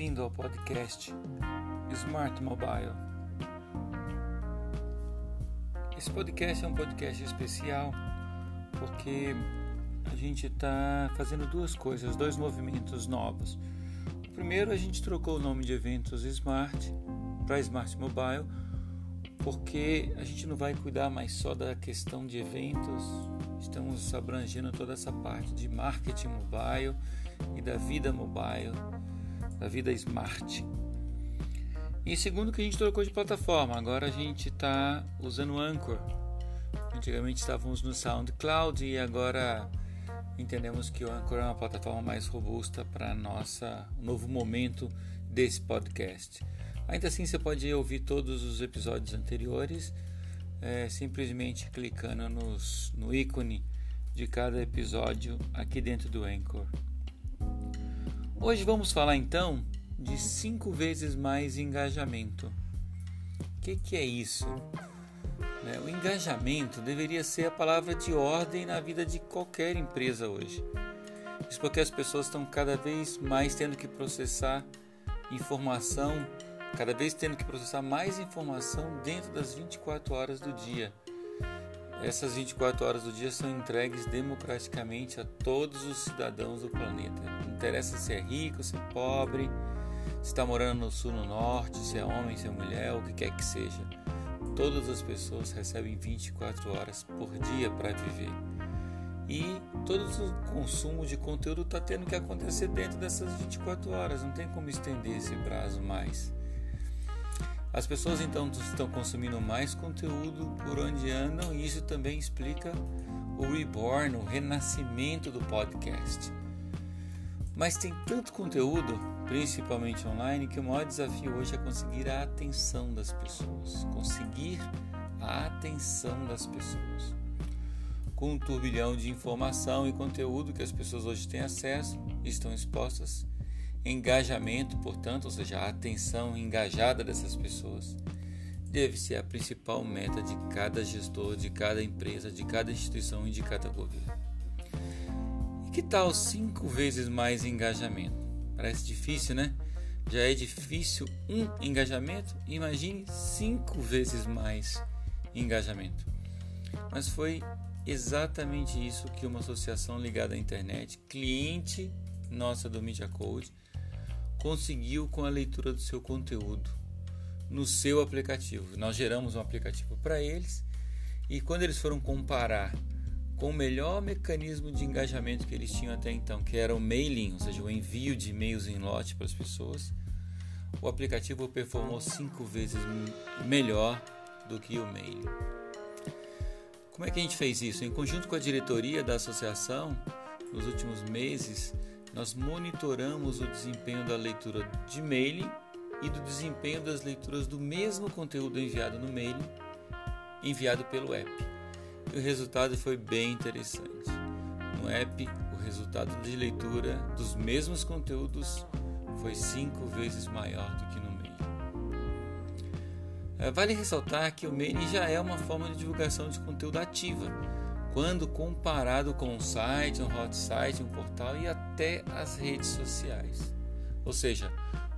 Bem-vindo ao podcast Smart Mobile. Esse podcast é um podcast especial porque a gente está fazendo duas coisas, dois movimentos novos. O primeiro, a gente trocou o nome de eventos Smart para Smart Mobile porque a gente não vai cuidar mais só da questão de eventos, estamos abrangendo toda essa parte de marketing mobile e da vida mobile da vida smart. E segundo que a gente trocou de plataforma, agora a gente está usando o Anchor. Antigamente estávamos no SoundCloud e agora entendemos que o Anchor é uma plataforma mais robusta para nossa novo momento desse podcast. Ainda assim, você pode ouvir todos os episódios anteriores é, simplesmente clicando nos, no ícone de cada episódio aqui dentro do Anchor. Hoje vamos falar então de cinco vezes mais engajamento. O que, que é isso? Né, o engajamento deveria ser a palavra de ordem na vida de qualquer empresa hoje. Isso porque as pessoas estão cada vez mais tendo que processar informação, cada vez tendo que processar mais informação dentro das 24 horas do dia. Essas 24 horas do dia são entregues democraticamente a todos os cidadãos do planeta. Não interessa se é rico, se é pobre, se está morando no sul, no norte, se é homem, se é mulher, o que quer que seja. Todas as pessoas recebem 24 horas por dia para viver. E todo o consumo de conteúdo está tendo que acontecer dentro dessas 24 horas, não tem como estender esse prazo mais. As pessoas então estão consumindo mais conteúdo por onde andam e isso também explica o reborn, o renascimento do podcast. Mas tem tanto conteúdo, principalmente online, que o maior desafio hoje é conseguir a atenção das pessoas. Conseguir a atenção das pessoas. Com um turbilhão de informação e conteúdo que as pessoas hoje têm acesso, estão expostas Engajamento, portanto, ou seja, a atenção engajada dessas pessoas, deve ser a principal meta de cada gestor, de cada empresa, de cada instituição e de cada governo. E que tal cinco vezes mais engajamento? Parece difícil, né? Já é difícil um engajamento, imagine cinco vezes mais engajamento. Mas foi exatamente isso que uma associação ligada à internet, cliente nossa do Media Code, conseguiu com a leitura do seu conteúdo no seu aplicativo. Nós geramos um aplicativo para eles e quando eles foram comparar com o melhor mecanismo de engajamento que eles tinham até então, que era o mailing, ou seja, o envio de e-mails em lote para as pessoas, o aplicativo performou cinco vezes melhor do que o mailing. Como é que a gente fez isso? Em conjunto com a diretoria da associação, nos últimos meses, nós monitoramos o desempenho da leitura de mailing e do desempenho das leituras do mesmo conteúdo enviado no mailing, enviado pelo app. E o resultado foi bem interessante. No app, o resultado de leitura dos mesmos conteúdos foi cinco vezes maior do que no mailing. É, vale ressaltar que o mailing já é uma forma de divulgação de conteúdo ativa quando comparado com um site, um hot site, um portal e até as redes sociais. Ou seja,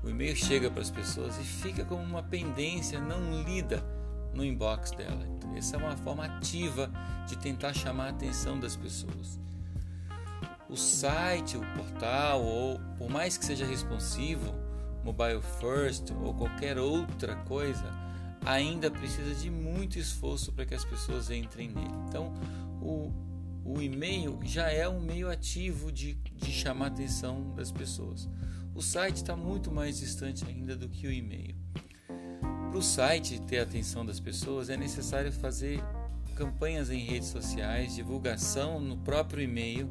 o e-mail chega para as pessoas e fica como uma pendência não lida no inbox dela. Então, essa é uma forma ativa de tentar chamar a atenção das pessoas. O site, o portal, ou por mais que seja responsivo, mobile first ou qualquer outra coisa, ainda precisa de muito esforço para que as pessoas entrem nele. Então, o, o e-mail já é um meio ativo de, de chamar a atenção das pessoas. O site está muito mais distante ainda do que o e-mail. Para o site ter a atenção das pessoas, é necessário fazer campanhas em redes sociais, divulgação no próprio e-mail,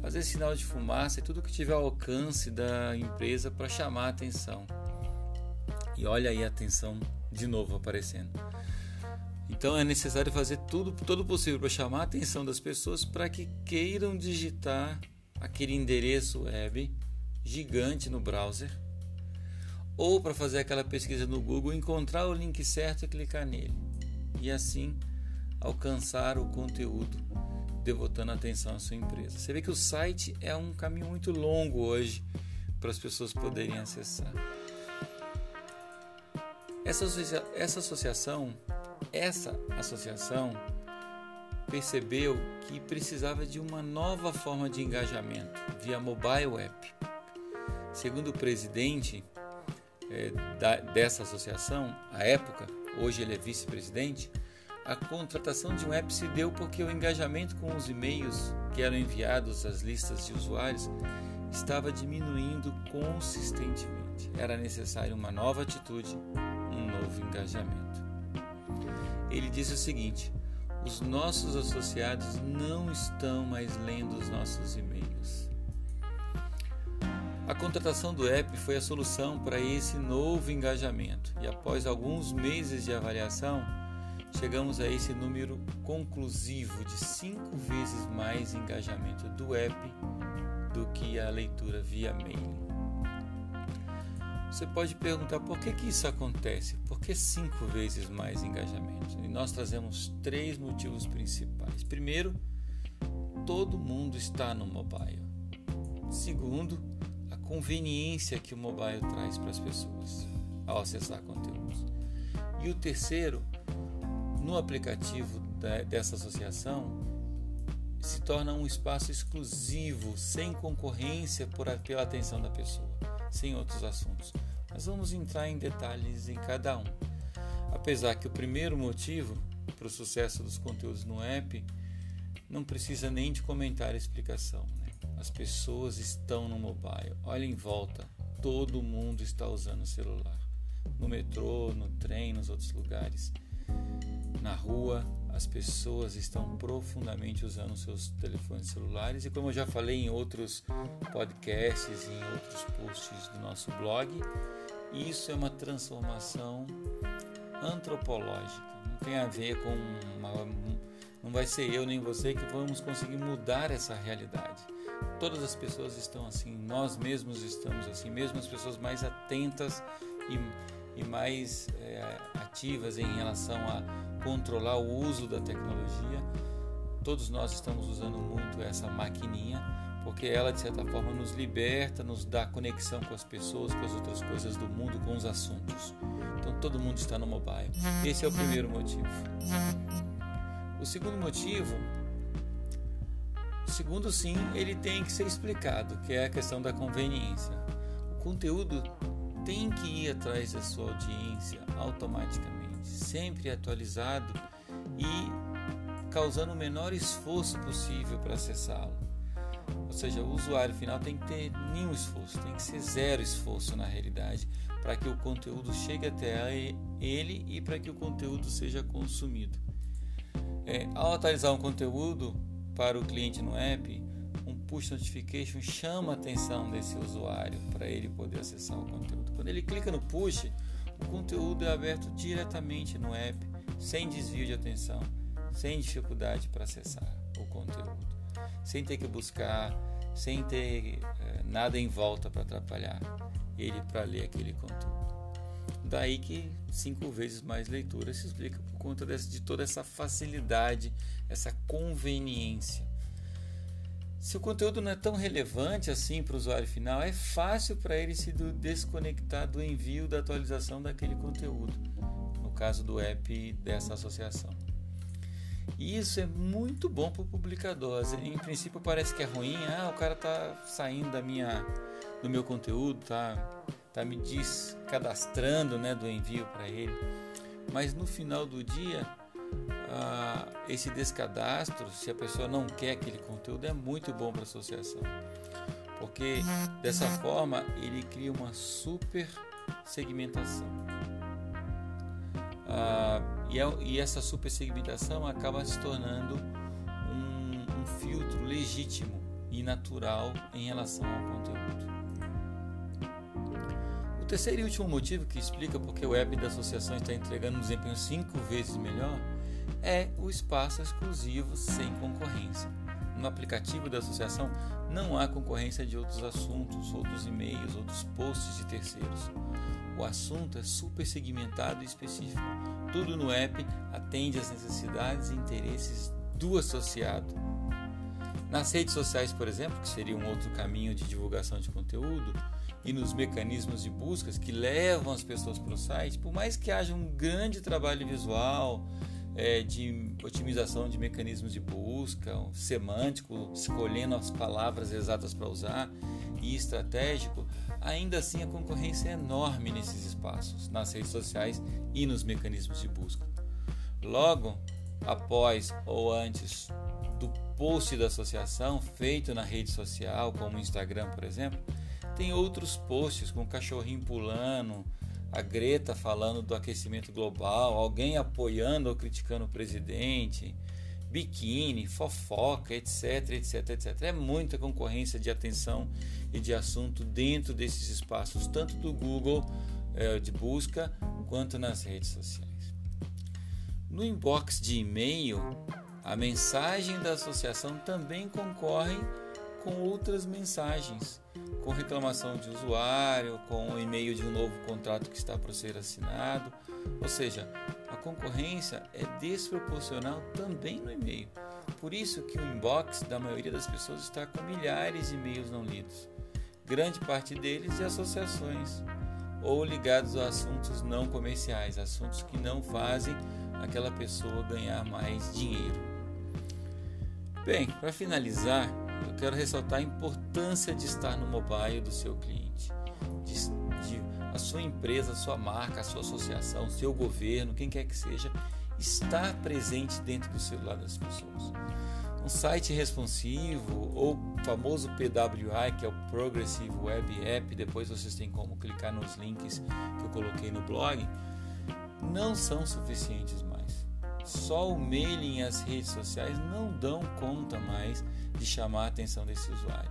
fazer sinal de fumaça e tudo que tiver ao alcance da empresa para chamar a atenção. E olha aí a atenção de novo aparecendo. Então é necessário fazer tudo, todo possível para chamar a atenção das pessoas para que queiram digitar aquele endereço web gigante no browser ou para fazer aquela pesquisa no Google, encontrar o link certo e clicar nele. E assim alcançar o conteúdo devotando atenção à sua empresa. Você vê que o site é um caminho muito longo hoje para as pessoas poderem acessar. Essa, essa associação, essa associação percebeu que precisava de uma nova forma de engajamento via mobile app. Segundo o presidente é, da, dessa associação, à época, hoje ele é vice-presidente, a contratação de um app se deu porque o engajamento com os e-mails que eram enviados às listas de usuários estava diminuindo consistentemente. Era necessário uma nova atitude, um novo engajamento. Ele disse o seguinte: os nossos associados não estão mais lendo os nossos e-mails. A contratação do app foi a solução para esse novo engajamento e após alguns meses de avaliação, chegamos a esse número conclusivo de cinco vezes mais engajamento do app do que a leitura via mail. Você pode perguntar por que, que isso acontece? Por que cinco vezes mais engajamento? E nós trazemos três motivos principais. Primeiro, todo mundo está no mobile. Segundo, a conveniência que o mobile traz para as pessoas ao acessar conteúdos. E o terceiro, no aplicativo dessa associação, se torna um espaço exclusivo, sem concorrência por, pela atenção da pessoa sem outros assuntos. Mas vamos entrar em detalhes em cada um. Apesar que o primeiro motivo para o sucesso dos conteúdos no app não precisa nem de comentário e explicação. Né? As pessoas estão no mobile. Olha em volta, todo mundo está usando o celular. No metrô, no trem, nos outros lugares. Na rua, as pessoas estão profundamente usando seus telefones celulares e como eu já falei em outros podcasts e em outros posts do nosso blog, isso é uma transformação antropológica. Não tem a ver com uma, não vai ser eu nem você que vamos conseguir mudar essa realidade. Todas as pessoas estão assim, nós mesmos estamos assim, mesmo as pessoas mais atentas e, e mais é, ativas em relação a controlar o uso da tecnologia. Todos nós estamos usando muito essa maquininha, porque ela de certa forma nos liberta, nos dá conexão com as pessoas, com as outras coisas do mundo, com os assuntos. Então todo mundo está no mobile. Esse é o primeiro motivo. O segundo motivo, o segundo sim, ele tem que ser explicado, que é a questão da conveniência. O conteúdo tem que ir atrás da sua audiência automaticamente sempre atualizado e causando o menor esforço possível para acessá-lo. Ou seja, o usuário final tem que ter nenhum esforço, tem que ser zero esforço na realidade para que o conteúdo chegue até ele e para que o conteúdo seja consumido. É, ao atualizar um conteúdo para o cliente no app, um push notification chama a atenção desse usuário para ele poder acessar o conteúdo. Quando ele clica no push, o conteúdo é aberto diretamente no app, sem desvio de atenção, sem dificuldade para acessar o conteúdo, sem ter que buscar, sem ter é, nada em volta para atrapalhar ele para ler aquele conteúdo. Daí que cinco vezes mais leitura se explica por conta de toda essa facilidade, essa conveniência. Se o conteúdo não é tão relevante assim para o usuário final, é fácil para ele se desconectar do envio da atualização daquele conteúdo, no caso do app dessa associação. E isso é muito bom para o publicador. Em princípio parece que é ruim, ah, o cara está saindo da minha, do meu conteúdo, tá, tá me descadastrando né, do envio para ele. Mas no final do dia ah, esse descadastro, se a pessoa não quer aquele conteúdo, é muito bom para a associação. Porque dessa forma ele cria uma super segmentação. Ah, e, é, e, essa super segmentação acaba se tornando um, um filtro legítimo e natural em relação ao conteúdo. O terceiro e último motivo que explica porque o app da associação está entregando um desempenho cinco vezes melhor é o espaço exclusivo sem concorrência. No aplicativo da associação não há concorrência de outros assuntos, outros e-mails, outros posts de terceiros. O assunto é super segmentado e específico. Tudo no app atende às necessidades e interesses do associado. Nas redes sociais, por exemplo, que seria um outro caminho de divulgação de conteúdo, e nos mecanismos de buscas que levam as pessoas para o site, por mais que haja um grande trabalho visual, é, de otimização de mecanismos de busca, um semântico, escolhendo as palavras exatas para usar e estratégico, ainda assim a concorrência é enorme nesses espaços, nas redes sociais e nos mecanismos de busca. Logo, após ou antes do post da associação feito na rede social, como o Instagram, por exemplo, tem outros posts com cachorrinho pulando, a Greta falando do aquecimento global, alguém apoiando ou criticando o presidente, biquíni, fofoca, etc, etc, etc. É muita concorrência de atenção e de assunto dentro desses espaços, tanto do Google é, de busca quanto nas redes sociais. No inbox de e-mail, a mensagem da associação também concorre com outras mensagens, com reclamação de usuário, com o e-mail de um novo contrato que está para ser assinado. Ou seja, a concorrência é desproporcional também no e-mail. Por isso que o inbox da maioria das pessoas está com milhares de e-mails não lidos. Grande parte deles de associações ou ligados a assuntos não comerciais, assuntos que não fazem aquela pessoa ganhar mais dinheiro. Bem, para finalizar, eu quero ressaltar a importância de estar no mobile do seu cliente, de, de a sua empresa, a sua marca, a sua associação, seu governo, quem quer que seja, estar presente dentro do celular das pessoas. Um site responsivo ou o famoso PWI, que é o Progressive Web App, depois vocês têm como clicar nos links que eu coloquei no blog, não são suficientes. Só o mailing e as redes sociais não dão conta mais de chamar a atenção desse usuário.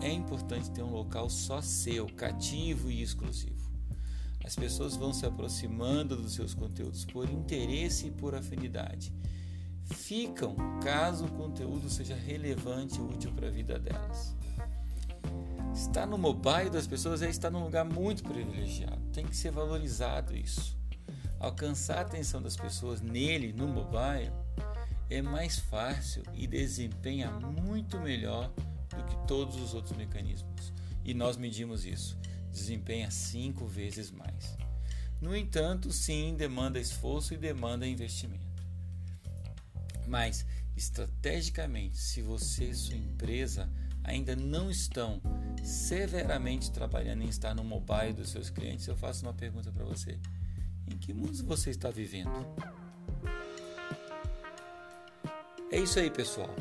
É importante ter um local só seu, cativo e exclusivo. As pessoas vão se aproximando dos seus conteúdos por interesse e por afinidade. Ficam caso o conteúdo seja relevante e útil para a vida delas. Estar no mobile das pessoas é estar num lugar muito privilegiado. Tem que ser valorizado isso. Alcançar a atenção das pessoas nele, no mobile, é mais fácil e desempenha muito melhor do que todos os outros mecanismos. E nós medimos isso. Desempenha cinco vezes mais. No entanto, sim, demanda esforço e demanda investimento. Mas, estrategicamente, se você e sua empresa ainda não estão severamente trabalhando em estar no mobile dos seus clientes, eu faço uma pergunta para você: em que mundo você está vivendo? É isso aí, pessoal.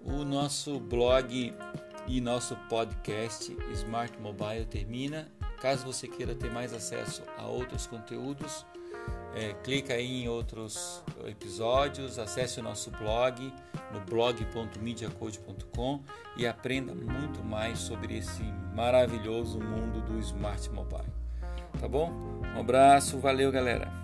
O nosso blog e nosso podcast Smart Mobile termina. Caso você queira ter mais acesso a outros conteúdos, é, clica aí em outros episódios, acesse o nosso blog no blog.mediacode.com e aprenda muito mais sobre esse maravilhoso mundo do Smart Mobile. Tá bom? Um abraço, valeu galera!